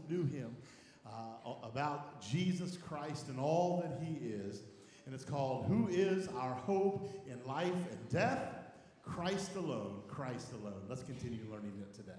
people knew him uh, about Jesus Christ and all that he is. And it's called Who is Our Hope in Life and Death? Christ Alone, Christ Alone. Let's continue learning it today.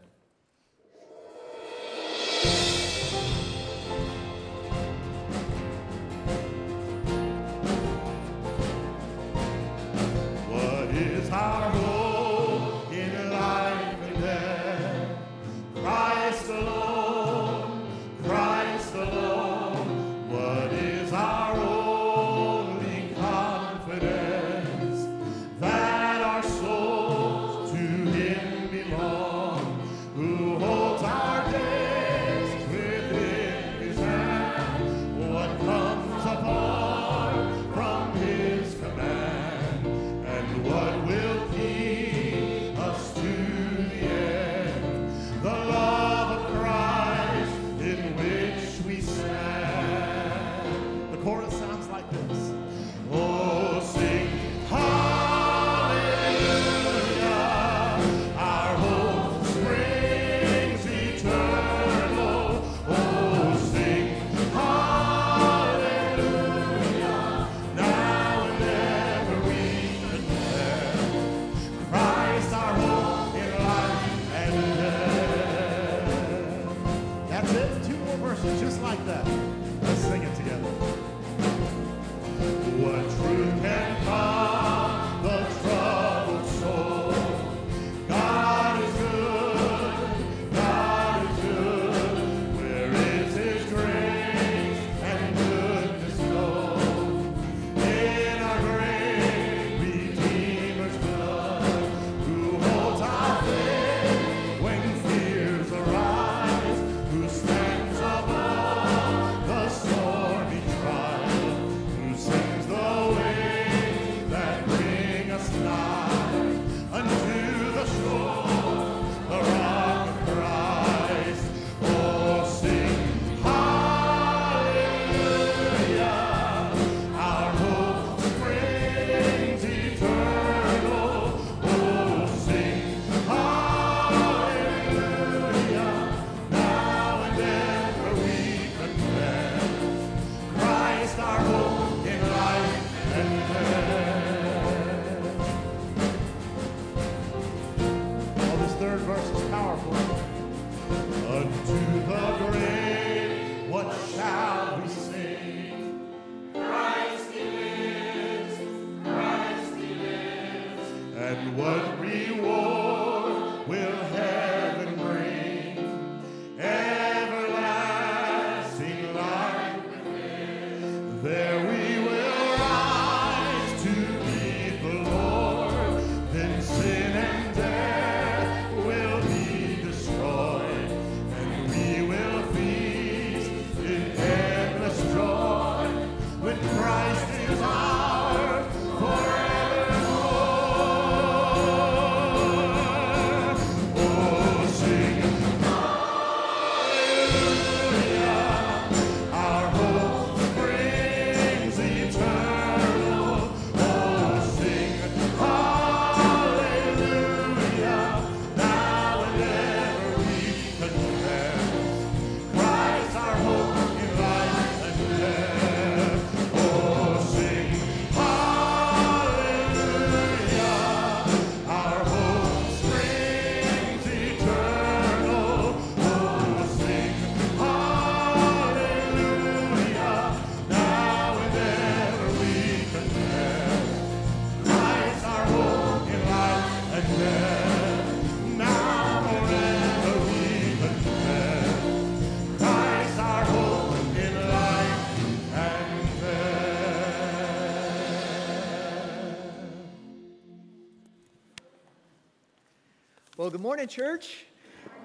Good morning, church.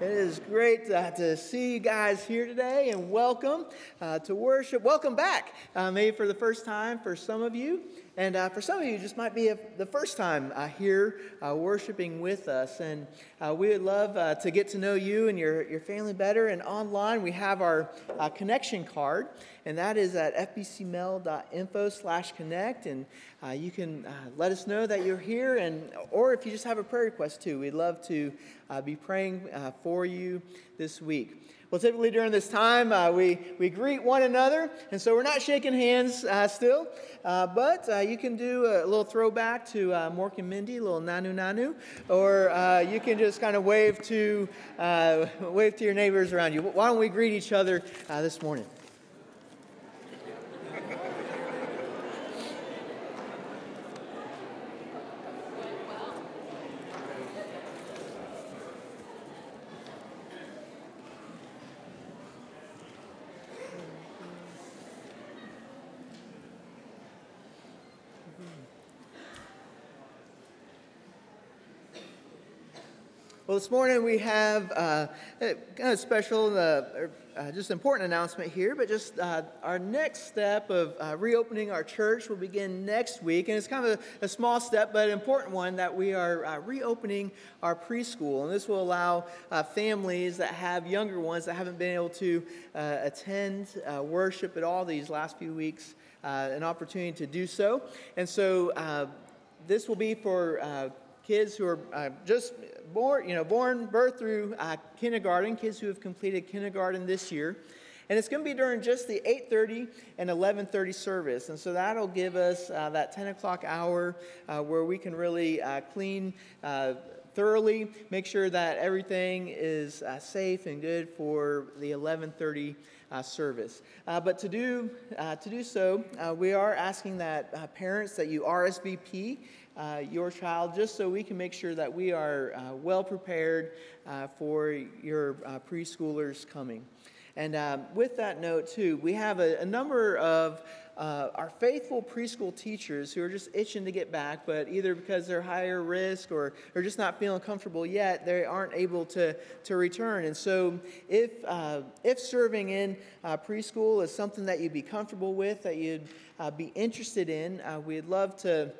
It is great uh, to see you guys here today and welcome uh, to worship. Welcome back, uh, maybe for the first time for some of you. And uh, for some of you, it just might be a, the first time uh, here uh, worshiping with us. And uh, we would love uh, to get to know you and your, your family better. And online, we have our uh, connection card, and that is at fbcmail.info slash connect. And you can let us know that you're here, and or if you just have a prayer request too, we'd love to be praying for you this week. Well, typically during this time, uh, we, we greet one another, and so we're not shaking hands uh, still, uh, but uh, you can do a little throwback to uh, Mork and Mindy, a little nanu nanu, or uh, you can just kind of wave to, wave to your neighbors around you. Why don't we greet each other this morning? Well, this morning we have uh, a kind of special, uh, uh, just important announcement here, but just uh, our next step of uh, reopening our church will begin next week. And it's kind of a, a small step, but an important one that we are uh, reopening our preschool. And this will allow families that have younger ones that haven't been able to attend worship at all these last few weeks an opportunity to do so. And so this will be for kids who are uh, just born, you know, born, birth through uh, kindergarten, kids who have completed kindergarten this year. And it's going to be during just the 8.30 and 11.30 service. And so that'll give us uh, that 10 o'clock hour uh, where we can really uh, clean uh, thoroughly, make sure that everything is uh, safe and good for the 11.30 uh, service. but to do, to do so, we are asking that parents that you RSVP uh, your child, just so we can make sure that we are uh, well prepared uh, for your uh, preschoolers coming. And um, with that note, too, we have a, a number of uh, our faithful preschool teachers who are just itching to get back, but either because they're higher risk or, or just not feeling comfortable yet, they aren't able to, to return. And so, if, uh, if serving in uh, preschool is something that you'd be comfortable with, that you'd uh, be interested in, uh, we'd love to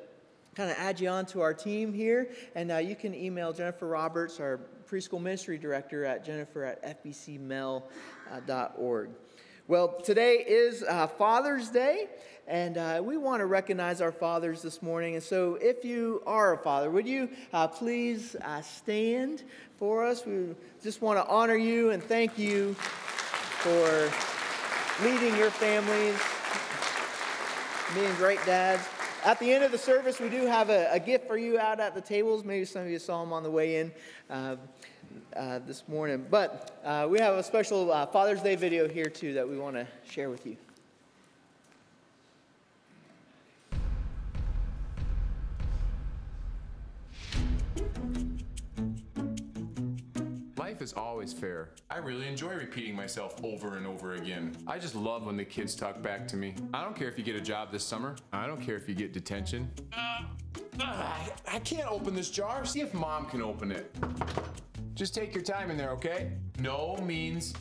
kind of add you on to our team here. And uh, you can email Jennifer Roberts, our preschool ministry director, at jennifer at fbcmel.org. Well, today is uh, Father's Day, and uh, we want to recognize our fathers this morning. And so, if you are a father, would you uh, please uh, stand for us? We just want to honor you and thank you for leading your families, being great dads. At the end of the service, we do have a, a, gift for you out at the tables. Maybe some of you saw them on the way in uh, uh, this morning. But uh, we have a special uh, Father's Day video here, too, that we want to share with you. Is always fair. I really enjoy repeating myself over and over again. I just love when the kids talk back to me. I don't care if you get a job this summer. I don't care if you get detention. Uh, uh, I can't open this jar. See if mom can open it. Just take your time in there, okay? No means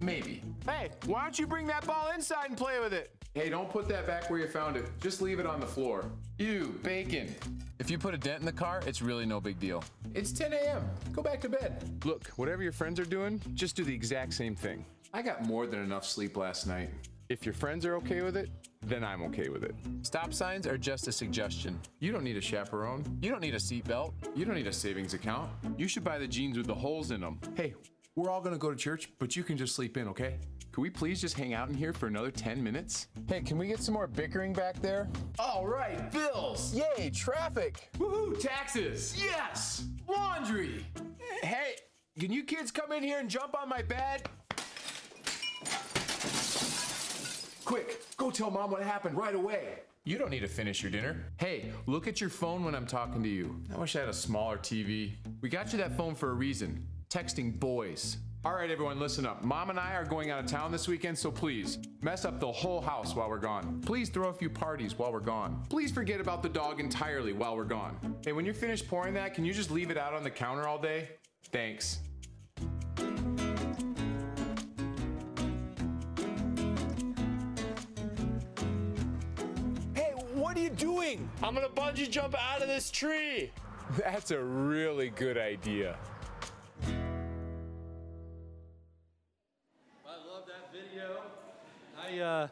maybe. Hey, why don't you bring that ball inside and play with it? Hey, don't put that back where you found it. Just leave it on the floor. You, bacon. If you put a dent in the car, it's really no big deal. It's 10 a.m. Go back to bed. Look, whatever your friends are doing, just do the exact same thing. I got more than enough sleep last night. If your friends are okay with it, then I'm okay with it. Stop signs are just a suggestion. You don't need a chaperone. You don't need a seatbelt. You don't need a savings account. You should buy the jeans with the holes in them. Hey, we're all gonna go to church, but you can just sleep in, okay? Can we please just hang out in here for another 10 minutes? Hey, can we get some more bickering back there? All right, bills. Yay, traffic. Woohoo, taxes. Yes. Laundry. Hey, can you kids come in here and jump on my bed? Quick, go tell mom what happened right away. You don't need to finish your dinner. Hey, look at your phone when I'm talking to you. I wish I had a smaller TV. We got you that phone for a reason texting boys. All right, everyone, listen up. Mom and I are going out of town this weekend, so please mess up the whole house while we're gone. Please throw a few parties while we're gone. Please forget about the dog entirely while we're gone. Hey, when you're finished pouring that, can you just leave it out on the counter all day? Thanks. Hey, what are you doing? I'm gonna bungee jump out of this tree. That's a really good idea. I uh,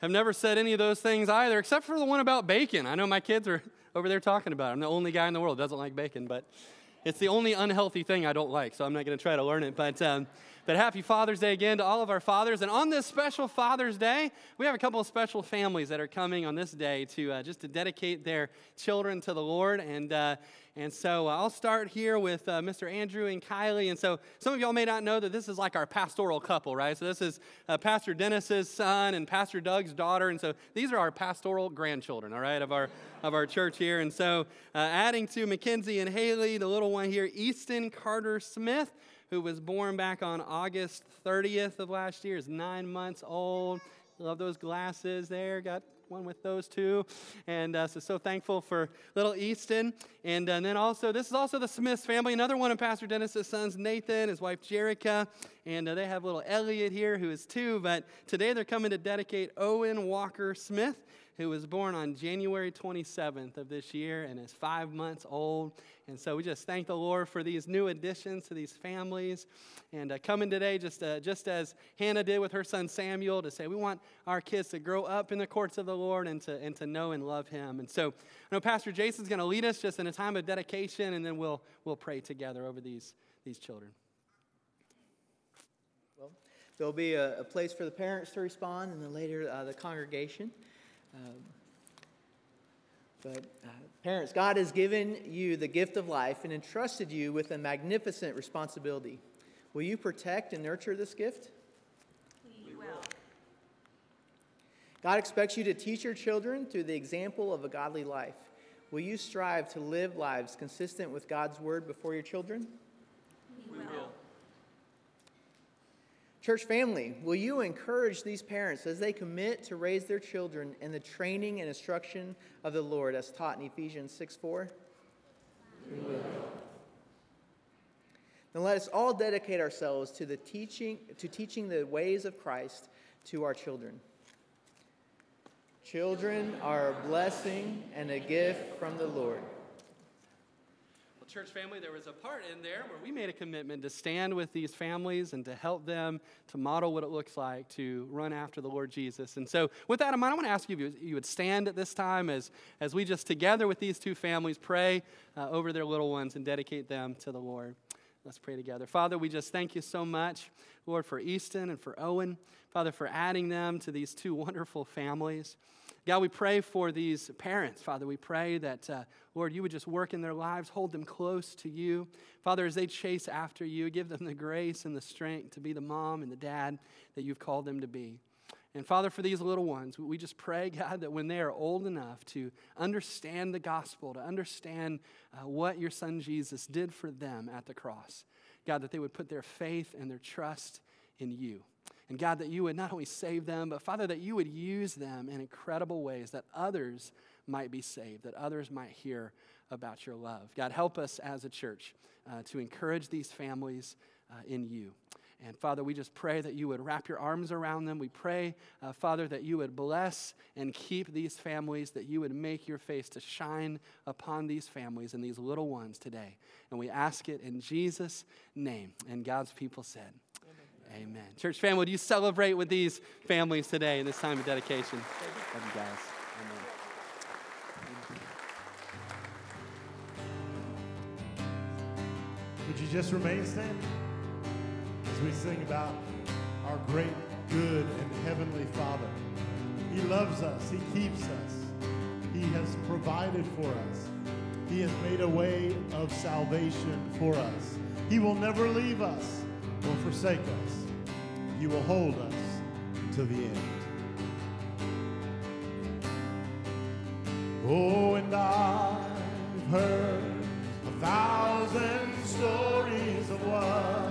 have never said any of those things either, except for the one about bacon. I know my kids are over there talking about it. I'm the only guy in the world that doesn't like bacon, but it's the only unhealthy thing I don't like, so I'm not going to try to learn it. But, um, but happy Father's Day again to all of our fathers. And on this special Father's Day, we have a couple of special families that are coming on this day to uh, just to dedicate their children to the Lord. And uh, and so uh, I'll start here with uh, Mr. Andrew and Kylie. And so some of y'all may not know that this is like our pastoral couple, right? So this is uh, Pastor Dennis's son and Pastor Doug's daughter. And so these are our pastoral grandchildren, all right, of our, of our church here. And so uh, adding to Mackenzie and Haley, the little one here, Easton Carter Smith, who was born back on August 30th of last year, is nine months old. Love those glasses there. Got one with those two. And uh, so, so thankful for little Easton. And, uh, and then also, this is also the Smiths family. Another one of Pastor Dennis's sons, Nathan, his wife, Jerica. And uh, they have little Elliot here, who is two. But today they're coming to dedicate Owen Walker Smith who was born on January 27th of this year and is five months old. And so we just thank the Lord for these new additions to these families. And uh, coming today, just, uh, just as Hannah did with her son Samuel, to say we want our kids to grow up in the courts of the Lord and to, and to know and love him. And so I know Pastor Jason's going to lead us just in a time of dedication, and then we'll, we'll pray together over these, these children. There'll be a, a place for the parents to respond, and then later uh, the congregation. Um, but uh, parents, God has given you the gift of life and entrusted you with a magnificent responsibility. Will you protect and nurture this gift? We will. God expects you to teach your children through the example of a godly life. Will you strive to live lives consistent with God's word before your children? We will. Church family, will you encourage these parents as they commit to raise their children in the training and instruction of the Lord as taught in Ephesians 6 4? Then let us all dedicate ourselves to, the teaching, to teaching the ways of Christ to our children. Children are a blessing and a gift from the Lord church family, there was a part in there where we made a commitment to stand with these families and to help them to model what it looks like to run after the Lord Jesus. And so, with that in mind, I want to ask you if you would stand at this time as, as we just together with these two families pray uh, over their little ones and dedicate them to the Lord. Let's pray together. Father, we just thank you so much, Lord, for Easton and for Owen. Father, for adding them to these two wonderful families. God, we pray for these parents. Father, we pray that, uh, Lord, you would just work in their lives, hold them close to you. Father, as they chase after you, give them the grace and the strength to be the mom and the dad that you've called them to be. And Father, for these little ones, we just pray, God, that when they are old enough to understand the gospel, to understand uh, what your son Jesus did for them at the cross, God, that they would put their faith and their trust in you. And God, that you would not only save them, but Father, that you would use them in incredible ways that others might be saved, that others might hear about your love. God, help us as a church uh, to encourage these families uh, in you. And Father, we just pray that you would wrap your arms around them. We pray, uh, Father, that you would bless and keep these families, that you would make your face to shine upon these families and these little ones today. And we ask it in Jesus' name. And God's people said, Amen. Church family, would you celebrate with these families today in this time of dedication? Love you guys. Amen. Would you just remain standing as we sing about our great, good, and heavenly Father? He loves us, He keeps us, He has provided for us, He has made a way of salvation for us. He will never leave us or forsake us you will hold us to the end. Oh, and I've heard a thousand stories of what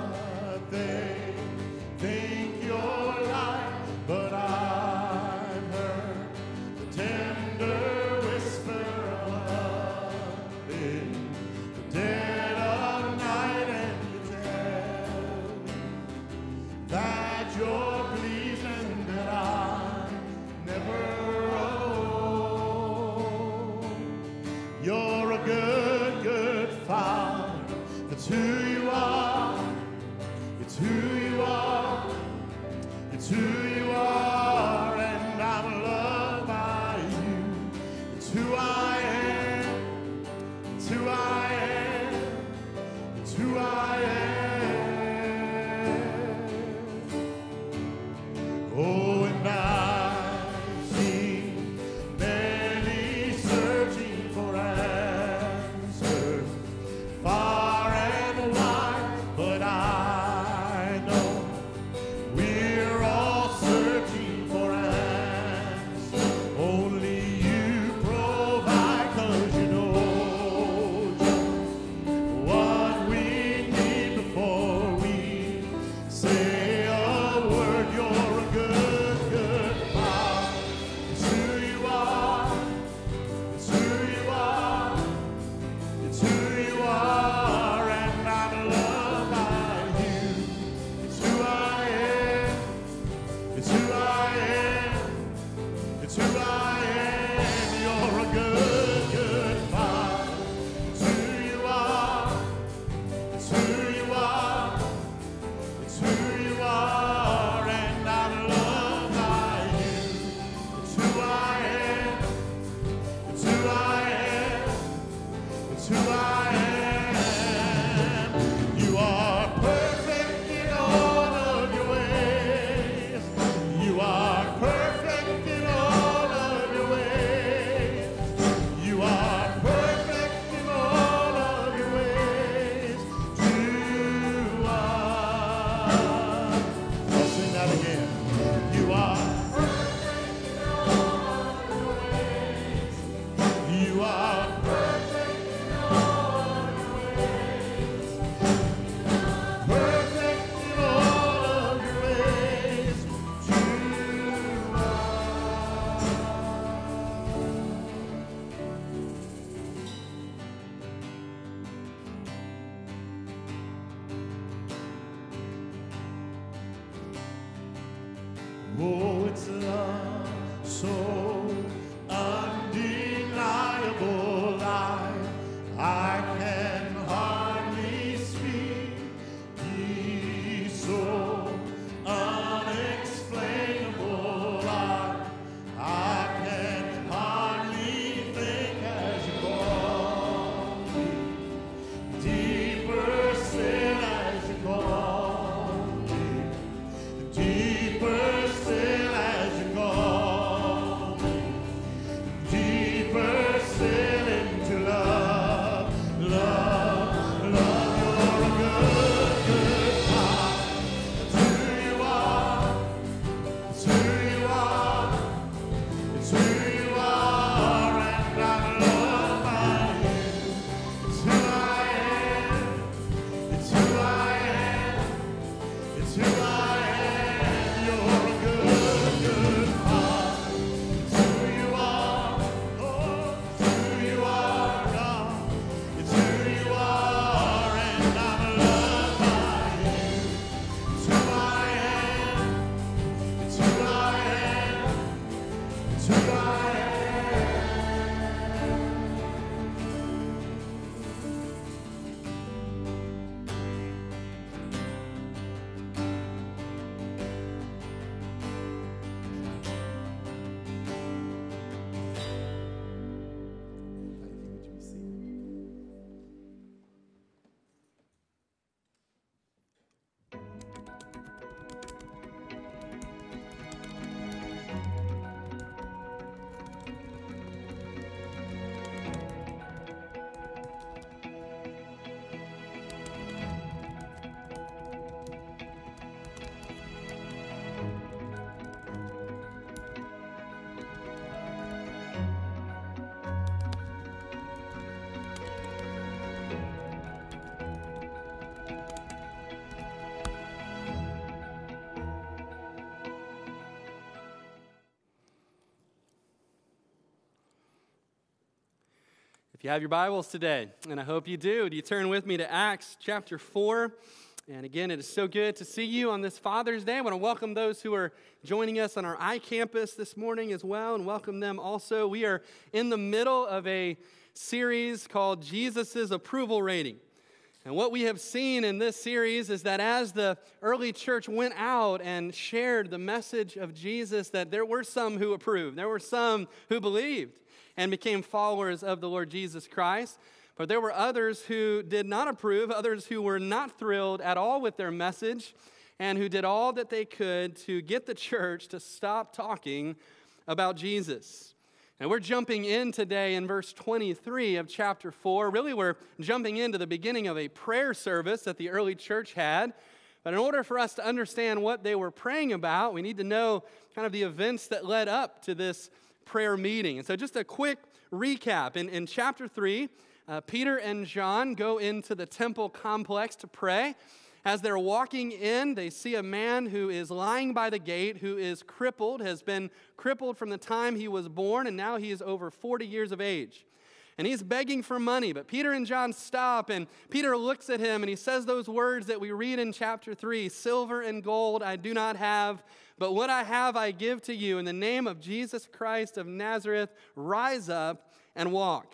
You have your Bibles today, and I hope you do, do you turn with me to Acts chapter 4? And again, it is so good to see you on this Father's Day. I want to welcome those who are joining us on our iCampus this morning as well, and welcome them also. We are in the middle of a series called Jesus' Approval Rating. And what we have seen in this series is that as the early church went out and shared the message of Jesus, that there were some who approved, there were some who believed and became followers of the Lord Jesus Christ. But there were others who did not approve, others who were not thrilled at all with their message, and who did all that they could to get the church to stop talking about Jesus. And we're jumping in today in verse 23 of chapter 4. Really, we're jumping into the beginning of a prayer service that the early church had. But in order for us to understand what they were praying about, we need to know kind of the events that led up to this prayer meeting. And so, just a quick recap. In, in chapter 3, uh, Peter and John go into the temple complex to pray. As they're walking in, they see a man who is lying by the gate, who is crippled, has been crippled from the time he was born, and now he is over 40 years of age. And he's begging for money, but Peter and John stop, and Peter looks at him and he says those words that we read in chapter 3 Silver and gold I do not have, But what I have I give to you. In the name of Jesus Christ of Nazareth, rise up and walk.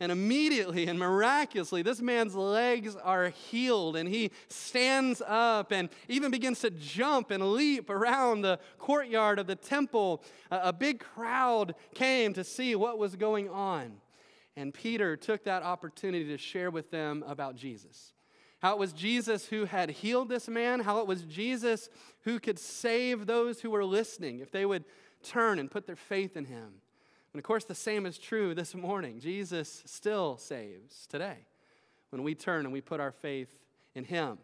And immediately and miraculously, this man's legs are healed, and he stands up and even begins to jump and leap around the courtyard of the temple. A, big crowd came to see what was going on. And Peter took that opportunity to share with them about Jesus. How it was Jesus who had healed this man, how it was Jesus who could save those who were listening if they would turn and put their faith in him. And of course, the same is true this morning. Jesus still saves today when we turn and we put our faith in Him.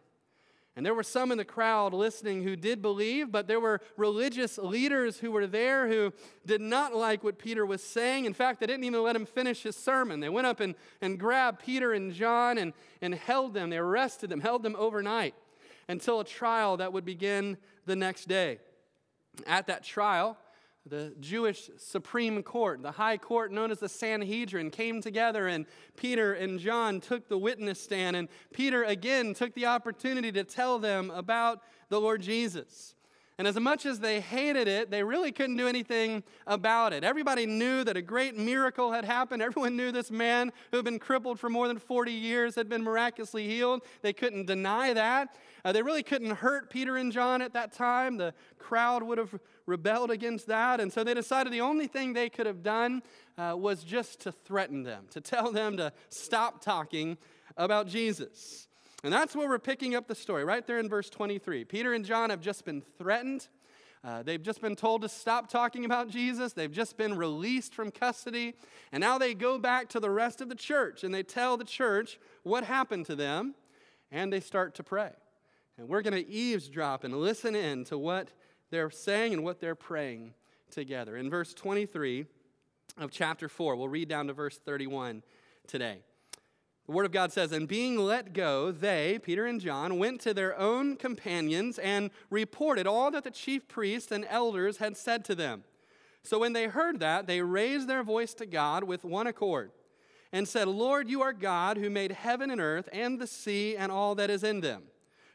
And there were some in the crowd listening who did believe, but there were religious leaders who were there who did not like what Peter was saying. In fact, they didn't even let him finish his sermon. They went up and, and grabbed Peter and John and, and held them. They arrested them, held them overnight until a trial that would begin the next day. At that trial, the Jewish Supreme Court, the high court known as the Sanhedrin, came together and Peter and John took the witness stand. And Peter again took the opportunity to tell them about the Lord Jesus. And as much as they hated it, they really couldn't do anything about it. Everybody knew that a great miracle had happened. Everyone knew this man who had been crippled for more than 40 years had been miraculously healed. They couldn't deny that. Uh, they really couldn't hurt Peter and John at that time. The crowd would have rebelled against that. And so they decided the only thing they could have done uh, was just to threaten them, to tell them to stop talking about Jesus. And that's where we're picking up the story, right there in verse 23. Peter and John have just been threatened. Uh, they've just been told to stop talking about Jesus. They've just been released from custody. And now they go back to the rest of the church and they tell the church what happened to them and they start to pray. And we're going to eavesdrop and listen in to what they're saying and what they're praying together. In verse 23 of chapter 4, we'll read down to verse 31 today. The Word of God says, And being let go, they, Peter and John, went to their own companions and reported all that the chief priests and elders had said to them. So when they heard that, they raised their voice to God with one accord and said, Lord, you are God who made heaven and earth and the sea and all that is in them,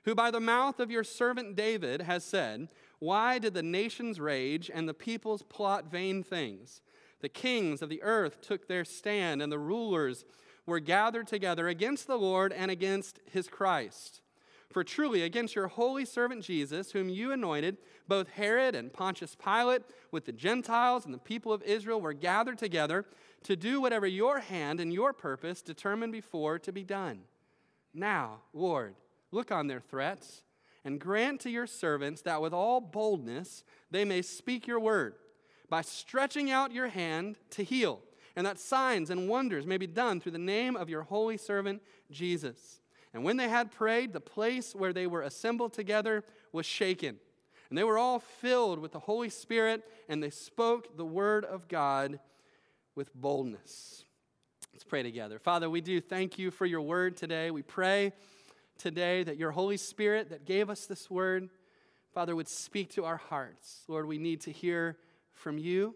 who by the mouth of your servant David has said, Why did the nations rage and the peoples plot vain things? The kings of the earth took their stand, and the rulers were gathered together against the Lord and against his Christ. For truly, against your holy servant Jesus, whom you anointed, both Herod and Pontius Pilate, with the Gentiles and the people of Israel, were gathered together to do whatever your hand and your purpose determined before to be done. Now, Lord, look on their threats and grant to your servants that with all boldness they may speak your word by stretching out your hand to heal and that signs and wonders may be done through the name of your holy servant Jesus. And when they had prayed, the place where they were assembled together was shaken. And they were all filled with the Holy Spirit, and they spoke the word of God with boldness. Let's pray together. Father, we do thank you for your word today. We pray today that your Holy Spirit that gave us this word, Father, would speak to our hearts. Lord, we need to hear from you.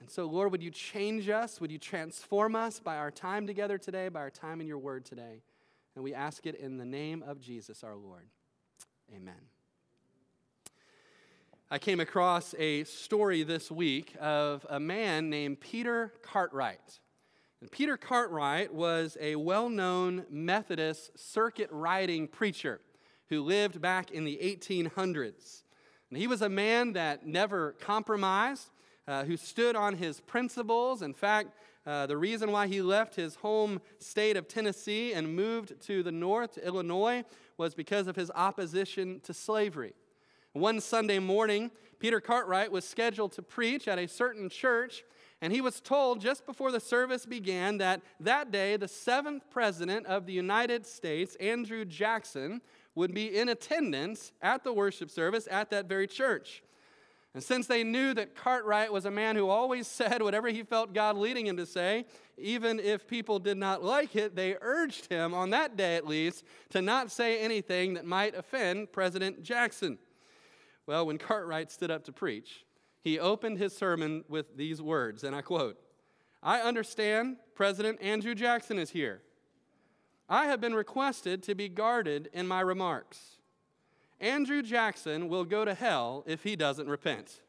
And so, Lord, would you change us? Would you transform us by our time together today, by our time in your word today? And we ask it in the name of Jesus our Lord. Amen. I came across a story this week of a man named Peter Cartwright. And Peter Cartwright was a well known Methodist circuit riding preacher who lived back in the 1800s. And he was a man that never compromised uh, who stood on his principles. In fact, uh, the reason why he left his home state of Tennessee and moved to the north, to Illinois, was because of his opposition to slavery. One Sunday morning, Peter Cartwright was scheduled to preach at a certain church, and he was told just before the service began that that day, the seventh president of the United States, Andrew Jackson, would be in attendance at the worship service at that very church. And since they knew that Cartwright was a man who always said whatever he felt God leading him to say, even if people did not like it, they urged him, on that day at least, to not say anything that might offend President Jackson. Well, when Cartwright stood up to preach, he opened his sermon with these words, and I quote I understand President Andrew Jackson is here. I have been requested to be guarded in my remarks. Andrew Jackson will go to hell if he doesn't repent.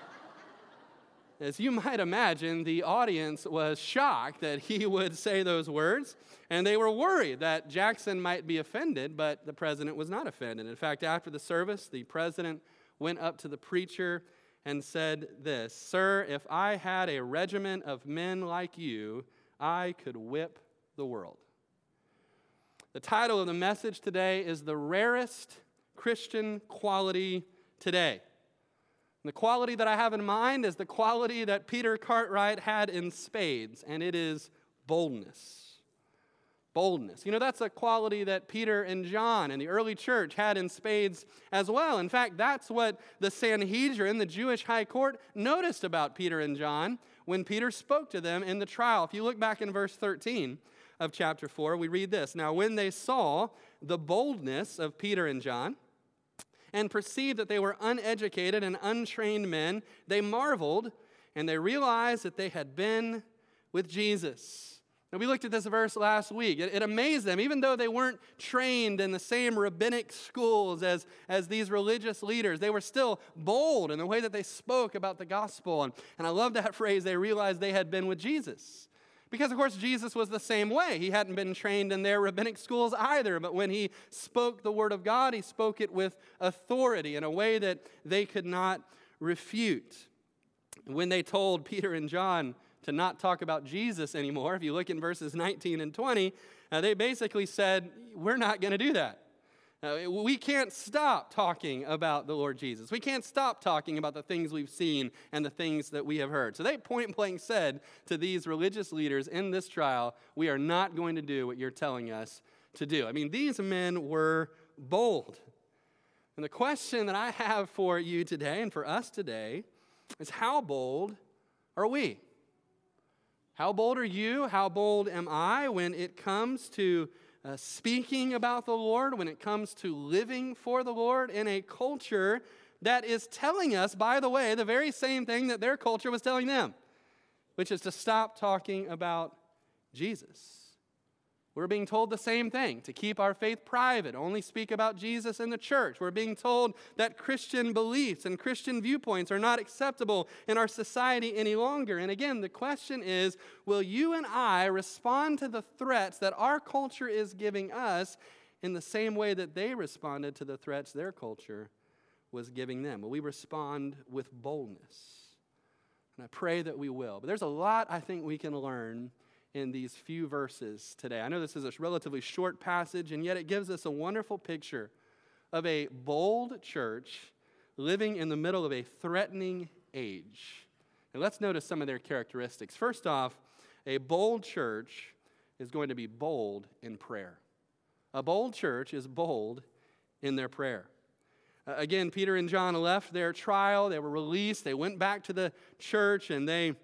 As you might imagine, the audience was shocked that he would say those words, and they were worried that Jackson might be offended, but the president was not offended. In fact, after the service, the president went up to the preacher and said this Sir, if I had a regiment of men like you, I could whip the world. The title of the message today is The Rarest Christian Quality Today. And the quality that I have in mind is the quality that Peter Cartwright had in spades, and it is boldness. Boldness. You know, that's a quality that Peter and John and the early church had in spades as well. In fact, that's what the Sanhedrin, the Jewish high court, noticed about Peter and John when Peter spoke to them in the trial. If you look back in verse 13 of chapter 4, we read this Now, when they saw the boldness of Peter and John, and perceived that they were uneducated and untrained men, they marveled and they realized that they had been with Jesus. We looked at this verse last week. It, it, amazed them, even though they weren't trained in the same rabbinic schools as, as these religious leaders, they were still bold in the way that they spoke about the gospel. And, and I love that phrase, they realized they had been with Jesus. Because, of course, Jesus was the same way. He hadn't been trained in their rabbinic schools either, but when he spoke the word of God, he spoke it with authority in a way that they could not refute. When they told Peter and John to not talk about Jesus anymore, if you look in verses 19 and 20, uh, they basically said, We're not going to do that. Uh, we can't stop talking about the Lord Jesus. We can't stop talking about the things we've seen and the things that we have heard. So they point blank said to these religious leaders in this trial, We are not going to do what you're telling us to do. I mean, these men were bold. And the question that I have for you today and for us today is how bold are we? How bold are you? How bold am I when it comes to uh, speaking about the Lord, when it comes to living for the Lord in a culture that is telling us, by the way, the very same thing that their culture was telling them, which is to stop talking about Jesus. We're being told the same thing to keep our faith private, only speak about Jesus in the church. We're being told that Christian beliefs and Christian viewpoints are not acceptable in our society any longer. And again, the question is will you and I respond to the threats that our culture is giving us in the same way that they responded to the threats their culture was giving them? Will we respond with boldness? And I pray that we will. But there's a lot I think we can learn in these few verses today. I know this is a relatively short passage, and yet it gives us a wonderful picture of a bold church living in the middle of a threatening age. And let's notice some of their characteristics. First off, a bold church is going to be bold in prayer. A bold church is bold in their prayer. Uh, again, Peter and John left their trial, they were released, they went back to the church, and they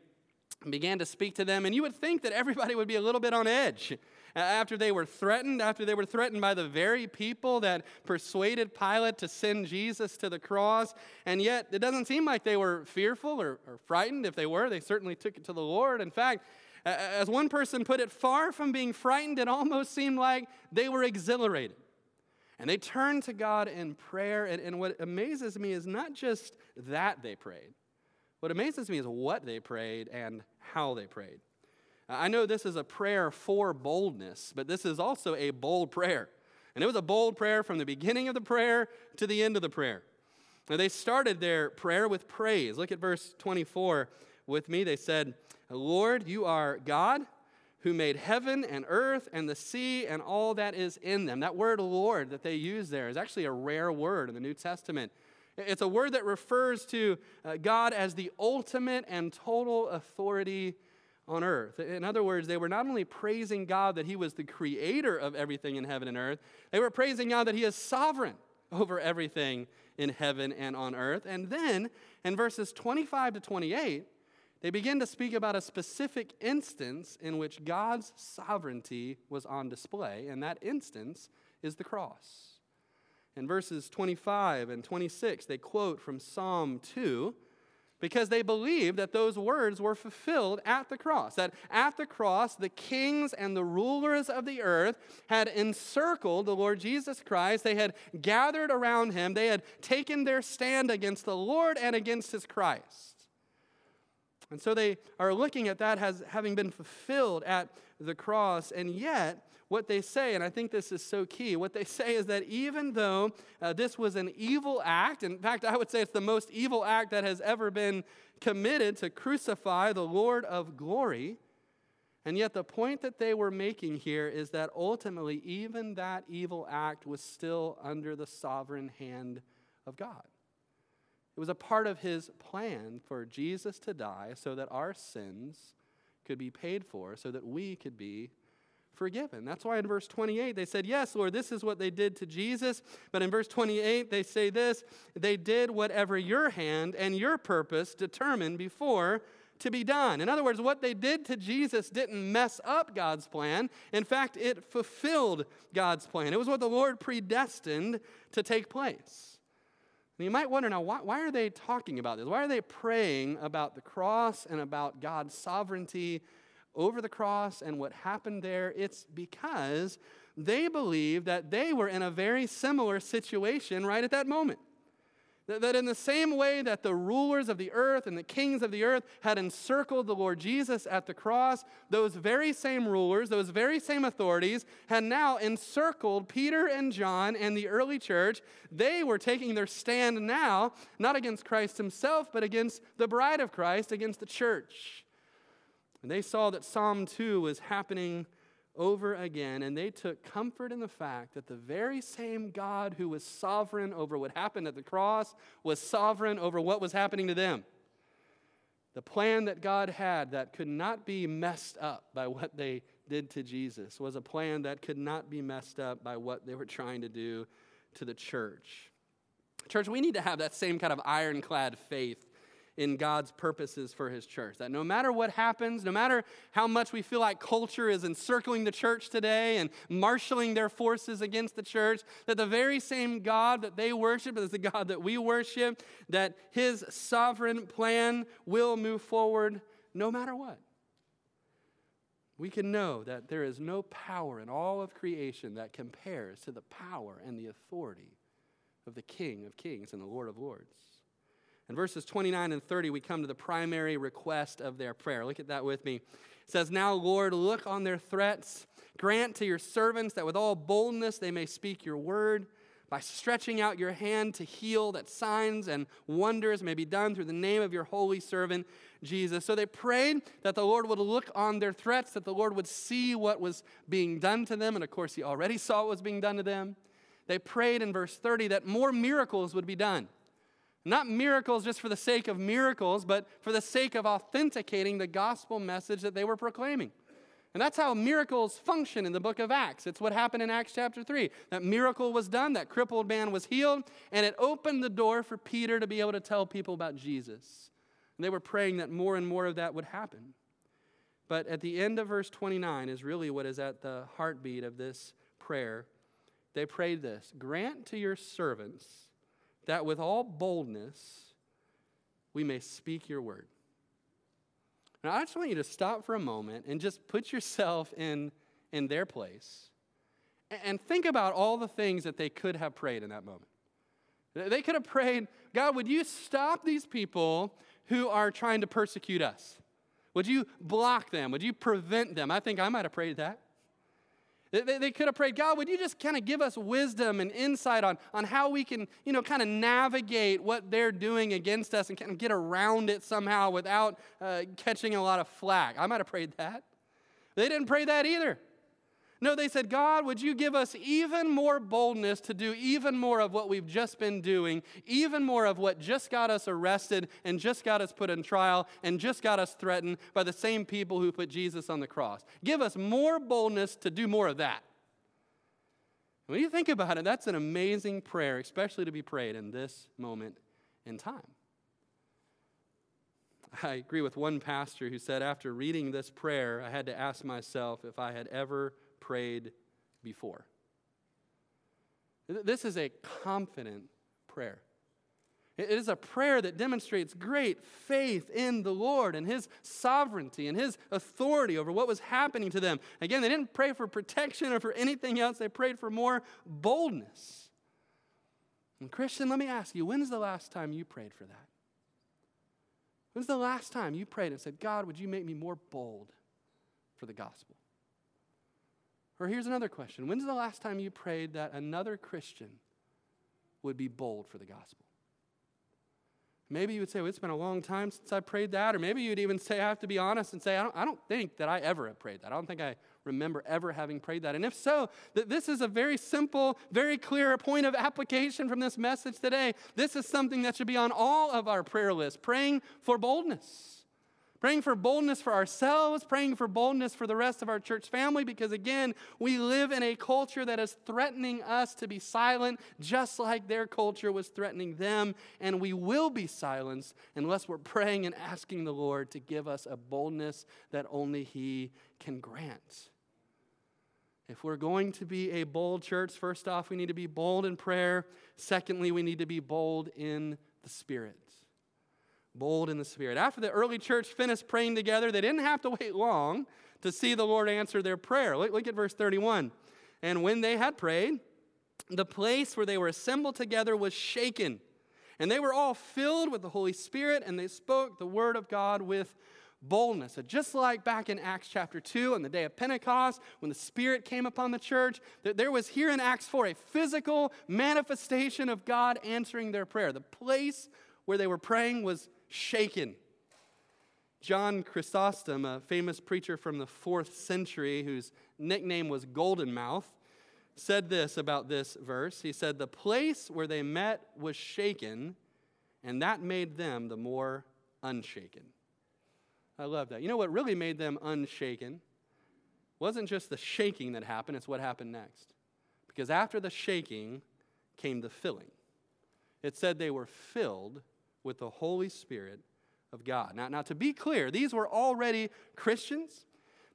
began to speak to them. And you would think that everybody would be a little bit on edge after they were threatened, after they were threatened by the very people that persuaded Pilate to send Jesus to the cross. And yet, it doesn't seem like they were fearful or, or frightened. If they were, they certainly took it to the Lord. In fact, as one person put it, far from being frightened, it almost seemed like they were exhilarated. And they turned to God in prayer. And, and what amazes me is not just that they prayed, what amazes me is what they prayed and how they prayed. Uh, I know this is a prayer for boldness, but this is also a bold prayer. And it was a bold prayer from the beginning of the prayer to the end of the prayer. Now, they started their prayer with praise. Look at verse 24 with me. They said, Lord, you are God who made heaven and earth and the sea and all that is in them. That word Lord that they use there is actually a rare word in the New Testament. It's a word that refers to uh, God as the ultimate and total authority on earth. In other words, they were not only praising God that He was the creator of everything in heaven and earth, they were praising God that He is sovereign over everything in heaven and on earth. And then in verses 25 to 28, they begin to speak about a specific instance in which God's sovereignty was on display, and that instance is the cross. In verses 25 and 26, they quote from Psalm 2, because they believed that those words were fulfilled at the cross. That at the cross, the kings and the rulers of the earth had encircled the Lord Jesus Christ. They had gathered around him. They had taken their stand against the Lord and against his Christ. And so they are looking at that as having been fulfilled at the cross. And yet, what they say, and I think this is so key, what they say is that even though uh, this was an evil act, in fact, I would say it's the most evil act that has ever been committed to crucify the Lord of glory, and yet the point that they were making here is that ultimately, even that evil act was still under the sovereign hand of God. It was a part of his plan for Jesus to die so that our sins could be paid for, so that we could be forgiven. That's why in verse 28 they said, Yes, Lord, this is what they did to Jesus. But in verse 28 they say this they did whatever your hand and your purpose determined before to be done. In other words, what they did to Jesus didn't mess up God's plan. In fact, it fulfilled God's plan. It was what the Lord predestined to take place. And you might wonder now, why, why are they talking about this? Why are they praying about the cross and about God's sovereignty over the cross and what happened there, it's because they believed that they were in a very similar situation right at that moment. That in the same way that the rulers of the earth and the kings of the earth had encircled the Lord Jesus at the cross, those very same rulers, those very same authorities had now encircled Peter and John and the early church. They were taking their stand now, not against Christ himself, but against the bride of Christ, against the church. And they saw that Psalm 2 was happening over again, and they took comfort in the fact that the very same God who was sovereign over what happened at the cross was sovereign over what was happening to them. The plan that God had that could not be messed up by what they did to Jesus was a plan that could not be messed up by what they were trying to do to the church. Church, we need to have that same kind of ironclad faith in God's purposes for his church. That no matter what happens, no matter how much we feel like culture is encircling the church today and marshaling their forces against the church, that the very same God that they worship is the God that we worship, that his sovereign plan will move forward no matter what. We can know that there is no power in all of creation that compares to the power and the authority of the King of Kings and the Lord of Lords. In verses 29 and 30, we come to the primary request of their prayer. Look at that with me. It says, Now, Lord, look on their threats. Grant to your servants that with all boldness they may speak your word by stretching out your hand to heal, that signs and wonders may be done through the name of your holy servant, Jesus. So they prayed that the Lord would look on their threats, that the Lord would see what was being done to them. And of course, He already saw what was being done to them. They prayed in verse 30 that more miracles would be done. Not miracles just for the sake of miracles, but for the sake of authenticating the gospel message that they were proclaiming. And that's how miracles function in the book of Acts. It's what happened in Acts chapter 3. That miracle was done, that crippled man was healed, and it opened the door for Peter to be able to tell people about Jesus. And they were praying that more and more of that would happen. But at the end of verse 29 is really what is at the heartbeat of this prayer. They prayed this Grant to your servants that with all boldness we may speak your word. Now, I just want you to stop for a moment and just put yourself in, in their place and think about all the things that they could have prayed in that moment. They could have prayed, God, would you stop these people who are trying to persecute us? Would you block them? Would you prevent them? I think I might have prayed that. They, they could have prayed, God, would you just kind of give us wisdom and insight on, on how we can, you know, kind of navigate what they're doing against us and kind of get around it somehow without uh, catching a lot of flack? I might have prayed that. They didn't pray that either. No, they said, God, would you give us even more boldness to do even more of what we've just been doing, even more of what just got us arrested and just got us put in trial and just got us threatened by the same people who put Jesus on the cross. Give us more boldness to do more of that. When you think about it, that's an amazing prayer, especially to be prayed in this moment in time. I agree with one pastor who said, after reading this prayer, I had to ask myself if I had ever prayed before. This is a confident prayer. It is a prayer that demonstrates great faith in the Lord and His sovereignty and His authority over what was happening to them. Again, they didn't pray for protection or for anything else, they prayed for more boldness. And, Christian, let me ask you when's the last time you prayed for that? When's the last time you prayed and said, God, would you make me more bold for the gospel? Or here's another question When's the last time you prayed that another Christian would be bold for the gospel? Maybe you would say, well, it's been a long time since I prayed that. Or maybe you'd even say, I have to be honest and say, I don't, I don't think that I ever have prayed that. I don't think I remember ever having prayed that. And if so, that this is a very simple, very clear point of application from this message today. This is something that should be on all of our prayer lists praying for boldness praying for boldness for ourselves, praying for boldness for the rest of our church family, because again, we live in a culture that is threatening us to be silent, just like their culture was threatening them, and we will be silenced unless we're praying and asking the Lord to give us a boldness that only He can grant. If we're going to be a bold church, first off, we need to be bold in prayer. Secondly, we need to be bold in the Spirit bold in the Spirit. After the early church finished praying together, they didn't have to wait long to see the Lord answer their prayer. Look, look, at verse 31. And when they had prayed, the place where they were assembled together was shaken. And they were all filled with the Holy Spirit, and they spoke the word of God with boldness. So just like back in Acts chapter 2 on the day of Pentecost, when the Spirit came upon the church, there was here in Acts 4 a physical manifestation of God answering their prayer. The place where they were praying was shaken. John Chrysostom, a famous preacher from the fourth century whose nickname was Golden Mouth, said this about this verse. He said, The place where they met was shaken, and that made them the more unshaken. I love that. You know what really made them unshaken? Wasn't just the shaking that happened, it's what happened next. Because after the shaking came the filling. It said they were filled with the Holy Spirit of God. Now, now, to be clear, these were already Christians.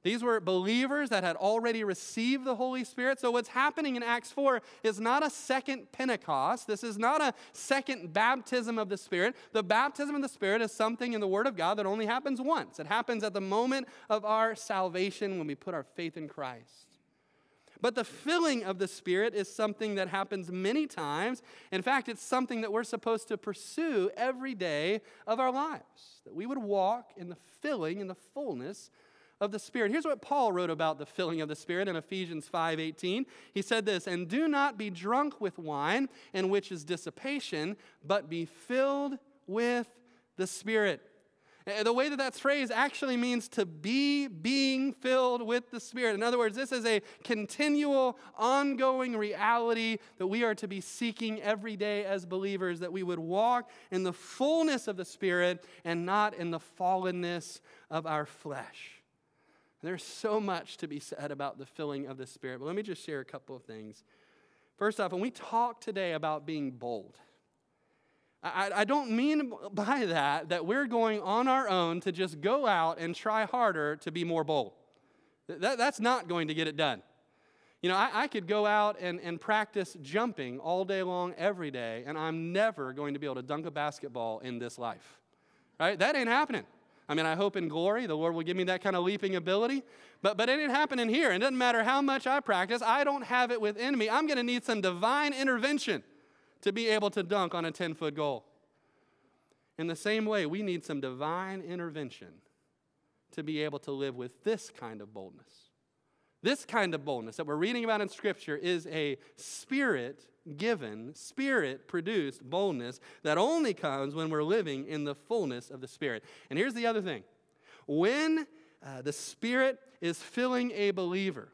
These were believers that had already received the Holy Spirit. So, what's happening in Acts 4 is not a second Pentecost. This is not a second baptism of the Spirit. The baptism of the Spirit is something in the Word of God that only happens once. It happens at the moment of our salvation when we put our faith in Christ. But the filling of the Spirit is something that happens many times. In fact, it's something that we're supposed to pursue every day of our lives, that we would walk in the filling and the fullness of the Spirit. Here's what Paul wrote about the filling of the Spirit in Ephesians 5:18. He said this, "And do not be drunk with wine, in which is dissipation, but be filled with the Spirit." Uh, the way that that's phrased actually means to be being filled with the Spirit. In other words, this is a continual, ongoing reality that we are to be seeking every day as believers, that we would walk in the fullness of the Spirit and not in the fallenness of our flesh. There's so much to be said about the filling of the Spirit, but let me just share a couple of things. First off, when we talk today about being bold, I, I don't mean by that that we're going on our own to just go out and try harder to be more bold. That, that's not going to get it done. You know, I, I, could go out and, and practice jumping all day long, every day, and I'm never going to be able to dunk a basketball in this life. Right? That ain't happening. I mean, I hope in glory the Lord will give me that kind of leaping ability, but, but it ain't happening here. It doesn't matter how much I practice, I don't have it within me. I'm going to need some divine intervention to be able to dunk on a 10 foot goal. In the same way, we need some divine intervention to be able to live with this kind of boldness. This kind of boldness that we're reading about in Scripture is a spirit given, spirit produced boldness that only comes when we're living in the fullness of the Spirit. And here's the other thing when uh, the Spirit is filling a believer,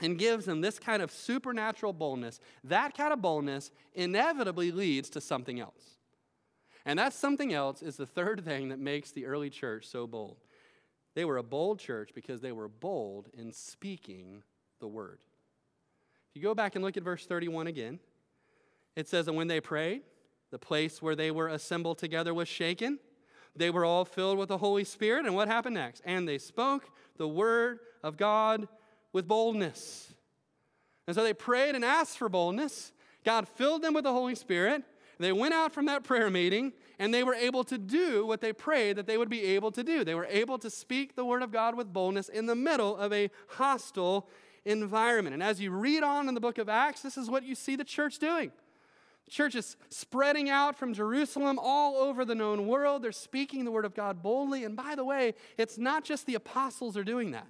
and gives them this kind of supernatural boldness, that kind of boldness inevitably leads to something else. And that something else is the third thing that makes the early church so bold. They were a bold church because they were bold in speaking the word. If you go back and look at verse 31 again, it says, And when they prayed, the place where they were assembled together was shaken. They were all filled with the Holy Spirit. And what happened next? And they spoke the word of God with boldness. And so they prayed and asked for boldness. God filled them with the Holy Spirit. They went out from that prayer meeting and they were able to do what they prayed that they would be able to do. They were able to speak the word of God with boldness in the middle of a hostile environment. And as you read on in the book of Acts, this is what you see the church doing. The church is spreading out from Jerusalem all over the known world. They're speaking the word of God boldly. And by the way, it's not just the apostles are doing that.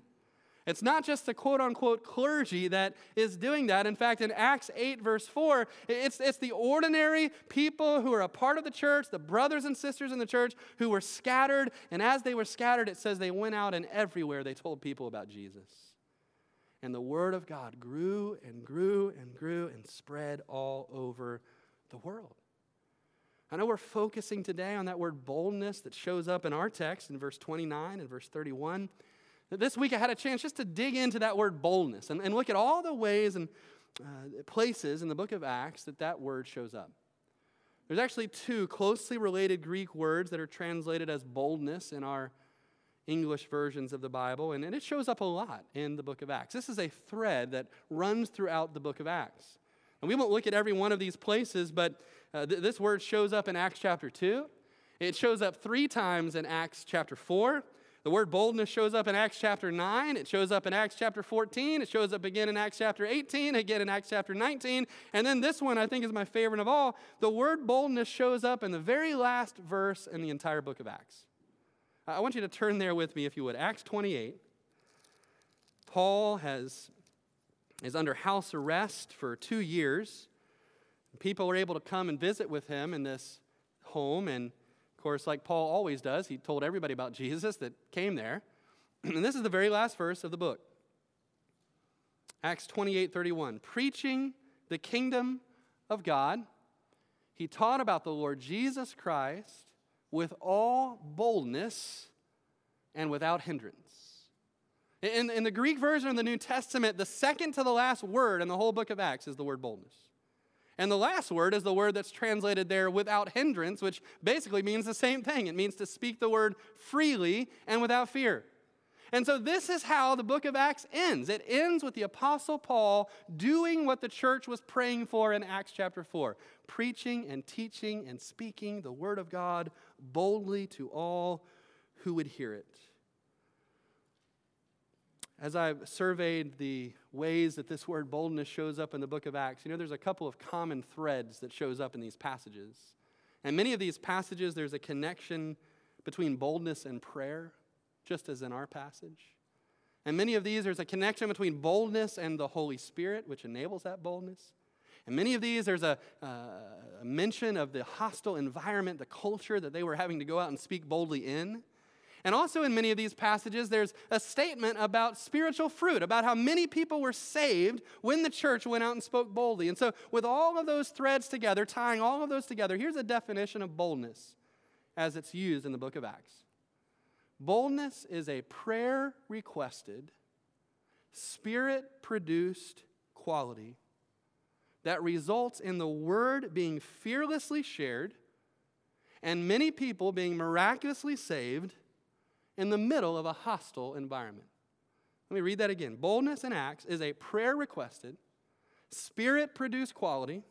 It's not just the quote unquote clergy that is doing that. In fact, in Acts 8, verse 4, it's, it's the ordinary people who are a part of the church, the brothers and sisters in the church who were scattered. And as they were scattered, it says they went out and everywhere they told people about Jesus. And the word of God grew and grew and grew and spread all over the world. I know we're focusing today on that word boldness that shows up in our text in verse 29 and verse 31. This week I had a chance just to dig into that word boldness and, and look at all the ways and uh, places in the book of Acts that that word shows up. There's actually two closely related Greek words that are translated as boldness in our English versions of the Bible, and, and it shows up a lot in the book of Acts. This is a thread that runs throughout the book of Acts. And we won't look at every one of these places, but uh, th- this word shows up in Acts chapter 2. It shows up three times in Acts chapter 4. The word boldness shows up in Acts chapter 9. It shows up in Acts chapter 14. It shows up again in Acts chapter 18, again in Acts chapter 19. And then this one I think is my favorite of all. The word boldness shows up in the very last verse in the entire book of Acts. I want you to turn there with me, if you would. Acts 28. Paul has, is under house arrest for two years. People were able to come and visit with him in this home, and of course, like Paul always does, he told everybody about Jesus that came there. and this is the very last verse of the book. Acts 28 31. Preaching the kingdom of God, he taught about the Lord Jesus Christ with all boldness and without hindrance. In, in the Greek version of the New Testament, the second to the last word in the whole book of Acts is the word boldness. And the last word is the word that's translated there without hindrance, which basically means the same thing. It means to speak the word freely and without fear. And so, this is how the book of Acts ends. It ends with the Apostle Paul doing what the church was praying for in Acts chapter 4 preaching and teaching and speaking the word of God boldly to all who would hear it. As I've surveyed the ways that this word boldness shows up in the book of Acts, you know, there's a couple of common threads that shows up in these passages. And many of these passages, there's a connection between boldness and prayer, just as in our passage. And many of these, there's a connection between boldness and the Holy Spirit, which enables that boldness. And many of these, there's a, uh, a mention of the hostile environment, the culture that they were having to go out and speak boldly in. And also in many of these passages, there's a statement about spiritual fruit, about how many people were saved when the church went out and spoke boldly. And so, with all of those threads together, tying all of those together, here's a definition of boldness as it's used in the book of Acts boldness is a prayer requested, spirit produced quality that results in the word being fearlessly shared and many people being miraculously saved in the middle of a hostile environment. Let me read that again. Boldness in Acts is a prayer requested, spirit produced quality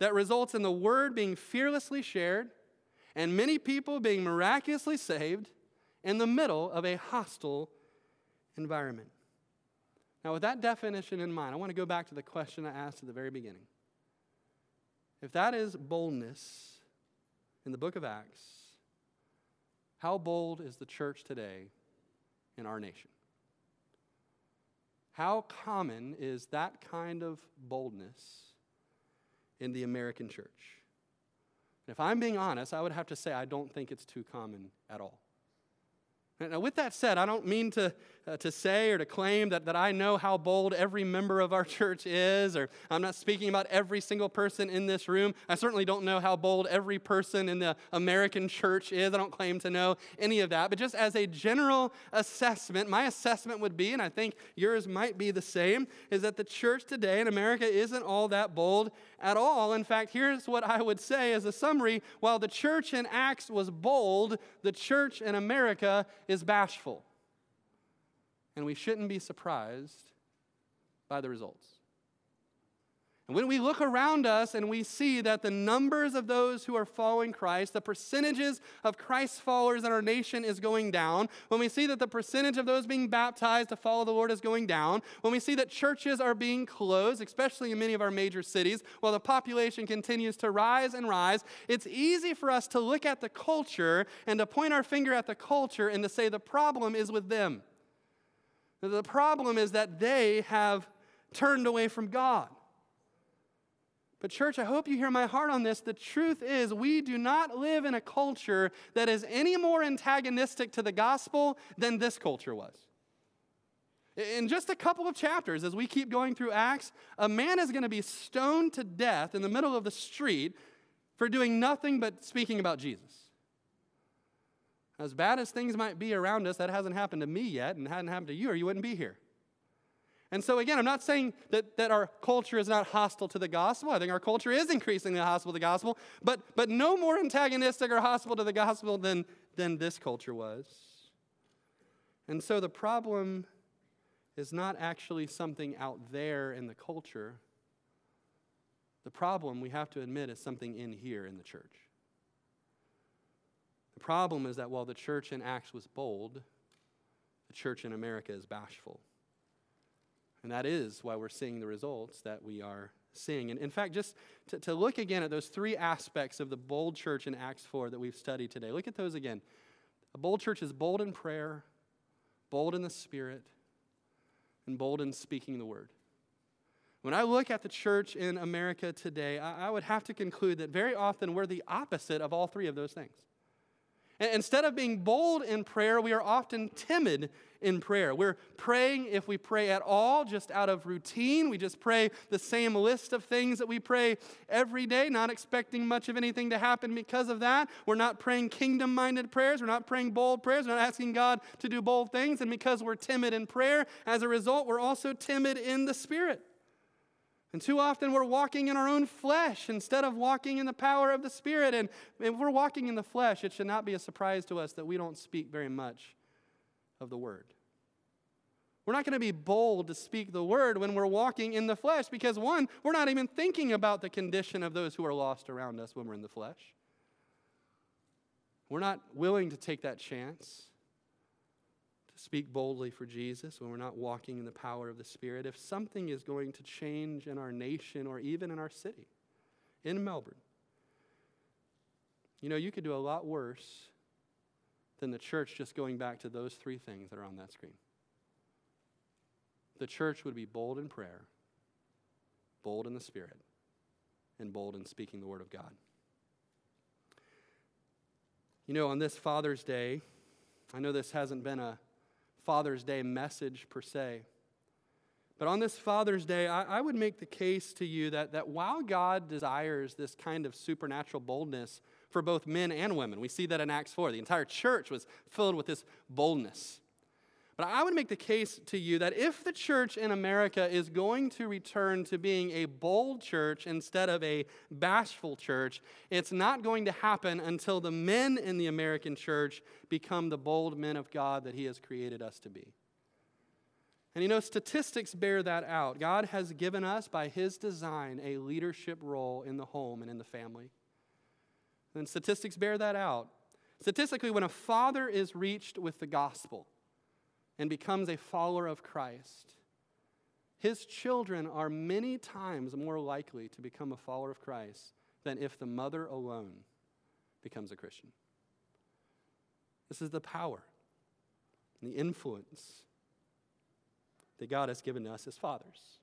that results in the word being fearlessly shared and many people being miraculously saved in the middle of a hostile environment. Now, with that definition in mind, I want to go back to the question I asked at the very beginning. If that is boldness in the book of Acts, how bold is the church today in our nation? How common is that kind of boldness in the American church? if I'm being honest, I would have to say I don't think it's too common at all. Now, with that said, I don't mean to, uh, to say or to claim that, that I know how bold every member of our church is, or I'm not speaking about every single person in this room. I certainly don't know how bold every person in the American church is. I don't claim to know any of that. But just as a general assessment, my assessment would be, and I think yours might be the same, is that the church today in America isn't all that bold at all. In fact, here's what I would say as a summary while the church in Acts was bold, the church in America is bashful. And we shouldn't be surprised by the results. And when we look around us and we see that the numbers of those who are following Christ, the percentages of Christ followers in our nation is going down, when we see that the percentage of those being baptized to follow the Lord is going down, when we see that churches are being closed, especially in many of our major cities, while the population continues to rise and rise, it's easy for us to look at the culture and to point our finger at the culture and to say the problem is with them. The problem is that they have turned away from God. But, church, I hope you hear my heart on this. The truth is, we do not live in a culture that is any more antagonistic to the gospel than this culture was. In just a couple of chapters, as we keep going through Acts, a man is going to be stoned to death in the middle of the street for doing nothing but speaking about Jesus. As bad as things might be around us, that hasn't happened to me yet and it hadn't happened to you, or you wouldn't be here. And so, again, I'm not saying that, that our culture is not hostile to the gospel. I think our culture is increasingly hostile to the gospel, but, but no more antagonistic or hostile to the gospel than, than this culture was. And so the problem is not actually something out there in the culture. The problem, we have to admit, is something in here in the church. The problem is that while the church in Acts was bold, the church in America is bashful. And that is why we're seeing the results that we are seeing. And in fact, just to, to, look again at those three aspects of the bold church in Acts 4 that we've studied today, look at those again. A bold church is bold in prayer, bold in the spirit, and bold in speaking the word. When I look at the church in America today, I, I would have to conclude that very often we're the opposite of all three of those things. Instead of being bold in prayer, we are often timid in prayer. We're praying, if we pray at all, just out of routine. We just pray the same list of things that we pray every day, not expecting much of anything to happen because of that. We're not praying kingdom minded prayers. We're not praying bold prayers. We're not asking God to do bold things. And because we're timid in prayer, as a result, we're also timid in the Spirit. And too often we're walking in our own flesh instead of walking in the power of the Spirit. And if we're walking in the flesh, it should not be a surprise to us that we don't speak very much of the Word. We're not going to be bold to speak the Word when we're walking in the flesh because, one, we're not even thinking about the condition of those who are lost around us when we're in the flesh. We're not willing to take that chance speak boldly for Jesus, when we're not walking in the power of the Spirit, if something is going to change in our nation or even in our city, in Melbourne, you know, you could do a lot worse than the church just going back to those three things that are on that screen. The church would be bold in prayer, bold in the Spirit, and bold in speaking the Word of God. You know, on this Father's Day, I know this hasn't been a Father's Day message per se. But on this Father's Day, I, I, would make the case to you that, that while God desires this kind of supernatural boldness for both men and women, we see that in Acts 4, the entire church was filled with this boldness. But I would make the case to you that if the church in America is going to return to being a bold church instead of a bashful church, it's not going to happen until the men in the American church become the bold men of God that He has created us to be. And you know, statistics bear that out. God has given us, by His design, a leadership role in the home and in the family. And statistics bear that out. Statistically, when a father is reached with the gospel, and becomes a follower of Christ, his children are many times more likely to become a follower of Christ than if the mother alone becomes a Christian. This is the power and the influence that God has given us as fathers.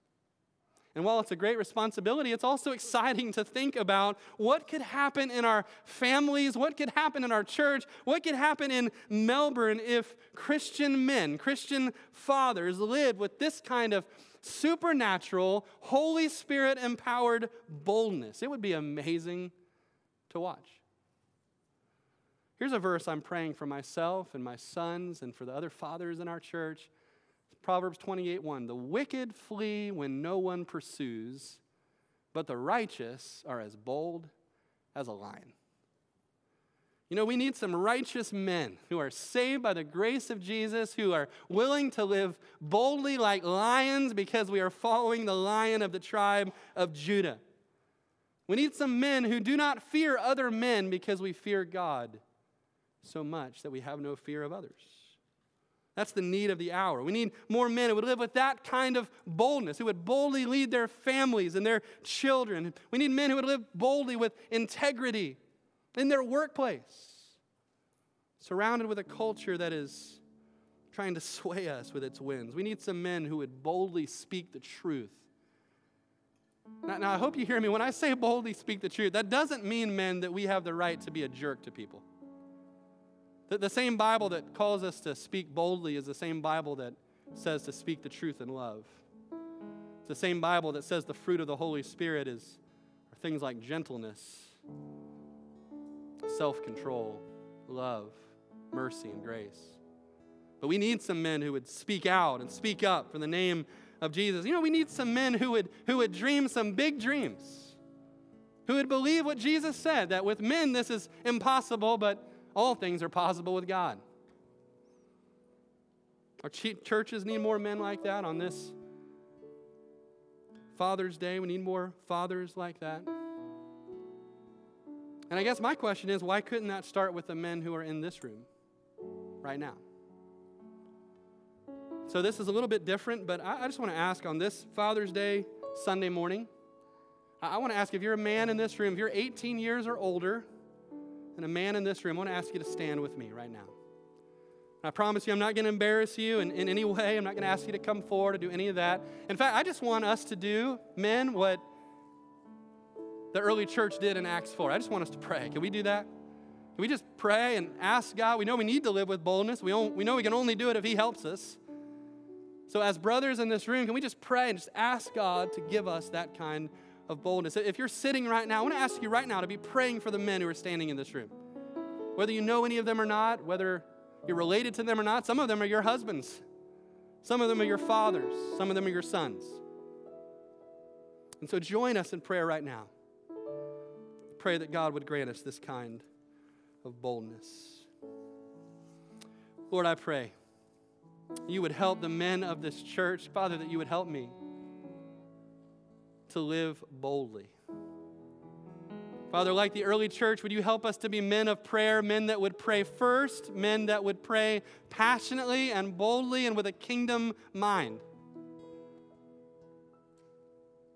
And while it's a great responsibility, it's also exciting to think about what could happen in our families, what could happen in our church, what could happen in Melbourne if Christian men, Christian fathers lived with this kind of supernatural, Holy Spirit empowered boldness. It would be amazing to watch. Here's a verse I'm praying for myself and my sons and for the other fathers in our church. Proverbs 28 1. The wicked flee when no one pursues, but the righteous are as bold as a lion. You know, we need some righteous men who are saved by the grace of Jesus, who are willing to live boldly like lions because we are following the lion of the tribe of Judah. We need some men who do not fear other men because we fear God so much that we have no fear of others. That's the need of the hour. We need more men who would live with that kind of boldness, who would boldly lead their families and their children. We need men who would live boldly with integrity in their workplace, surrounded with a culture that is trying to sway us with its winds. We need some men who would boldly speak the truth. Now, now, I hope you hear me. When I say boldly speak the truth, that doesn't mean, men, that we have the right to be a jerk to people. The, the same Bible that calls us to speak boldly is the same Bible that says to speak the truth in love. It's the same Bible that says the fruit of the Holy Spirit is are things like gentleness, self control, love, mercy, and grace. But we need some men who would speak out and speak up for the name of Jesus. You know, we need some men who would, who would dream some big dreams, who would believe what Jesus said that with men this is impossible, but all things are possible with God. Our churches need more men like that on this Father's Day. We need more fathers like that. And I guess my question is why couldn't that start with the men who are in this room right now? So this is a little bit different, but I, just want to ask on this Father's Day Sunday morning, I want to ask if you're a man in this room, if you're 18 years or older, and a man in this room, I want to ask you to stand with me right now. I promise you, I'm not going to embarrass you in, in any way. I'm not going to ask you to come forward or do any of that. In fact, I just want us to do, men, what the early church did in Acts 4. I just want us to pray. Can we do that? Can we just pray and ask God? We know we need to live with boldness. We, we know we can only do it if He helps us. So, as brothers in this room, can we just pray and just ask God to give us that kind of boldness? If you're sitting right now, I want to ask you right now to be praying for the men who are standing in this room. Whether you know any of them or not, whether you're related to them or not, some of them are your husbands, some of them are your fathers, some of them are your sons. And so, join us in prayer right now. Pray that God would grant us this kind of boldness. Lord, I pray you would help the men of this church, Father, that you would help me to live boldly. Father, like the early church, would you help us to be men of prayer, men that would pray first, men that would pray passionately and boldly and with a kingdom mind?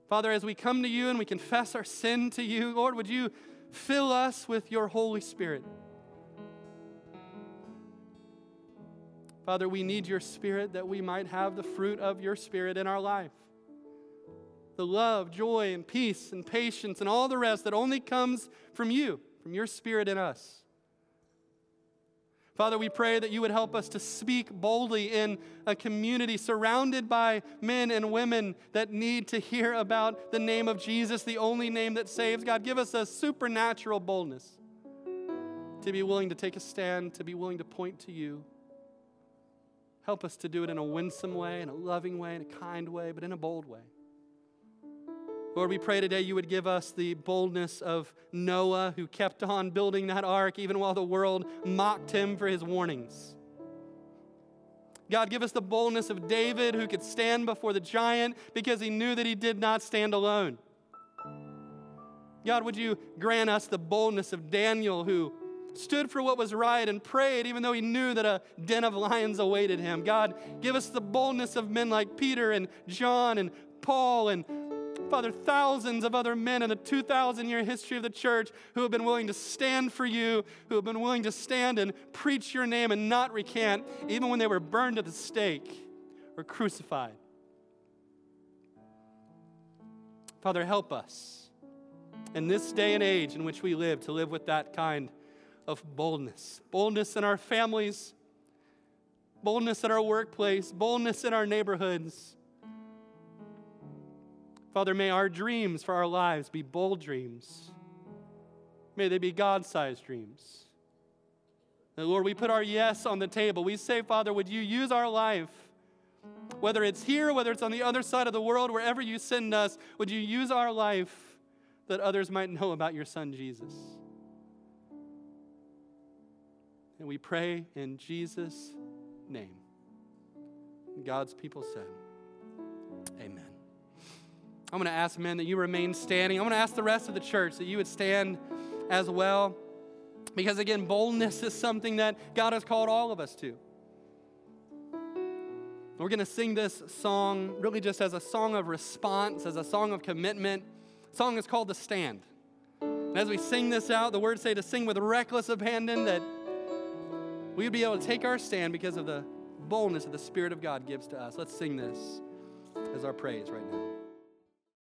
Father, as we come to you and we confess our sin to you, Lord, would you fill us with your Holy Spirit? Father, we need your Spirit that we might have the fruit of your Spirit in our life. The love, joy, and peace, and patience, and all the rest that only comes from you, from your Spirit in us. Father, we pray that you would help us to speak boldly in a community surrounded by men and women that need to hear about the name of Jesus, the only name that saves. God, give us a supernatural boldness to be willing to take a stand, to be willing to point to you. Help us to do it in a winsome way, in a loving way, in a kind way, but in a bold way. Lord, we pray today you would give us the boldness of Noah, who kept on building that ark even while the world mocked him for his warnings. God, give us the boldness of David, who could stand before the giant because he knew that he did not stand alone. God, would you grant us the boldness of Daniel, who stood for what was right and prayed even though he knew that a den of lions awaited him. God, give us the boldness of men like Peter and John and Paul and Father, thousands of other men in the 2,000 year history of the church who have been willing to stand for you, who have been willing to stand and preach your name and not recant, even when they were burned at the stake or crucified. Father, help us in this day and age in which we live to live with that kind of boldness boldness in our families, boldness in our workplace, boldness in our neighborhoods. Father, may our dreams for our lives be bold dreams. May they be God sized dreams. And Lord, we put our yes on the table. We say, Father, would you use our life, whether it's here, whether it's on the other side of the world, wherever you send us, would you use our life that others might know about your Son, Jesus? And we pray in Jesus' name. God's people said, Amen. I'm going to ask men that you remain standing. I'm going to ask the rest of the church that you would stand as well. Because again, boldness is something that God has called all of us to. We're going to sing this song really just as a song of response, as a song of commitment. The song is called The Stand. And as we sing this out, the words say to sing with reckless abandon that we would be able to take our stand because of the boldness that the Spirit of God gives to us. Let's sing this as our praise right now.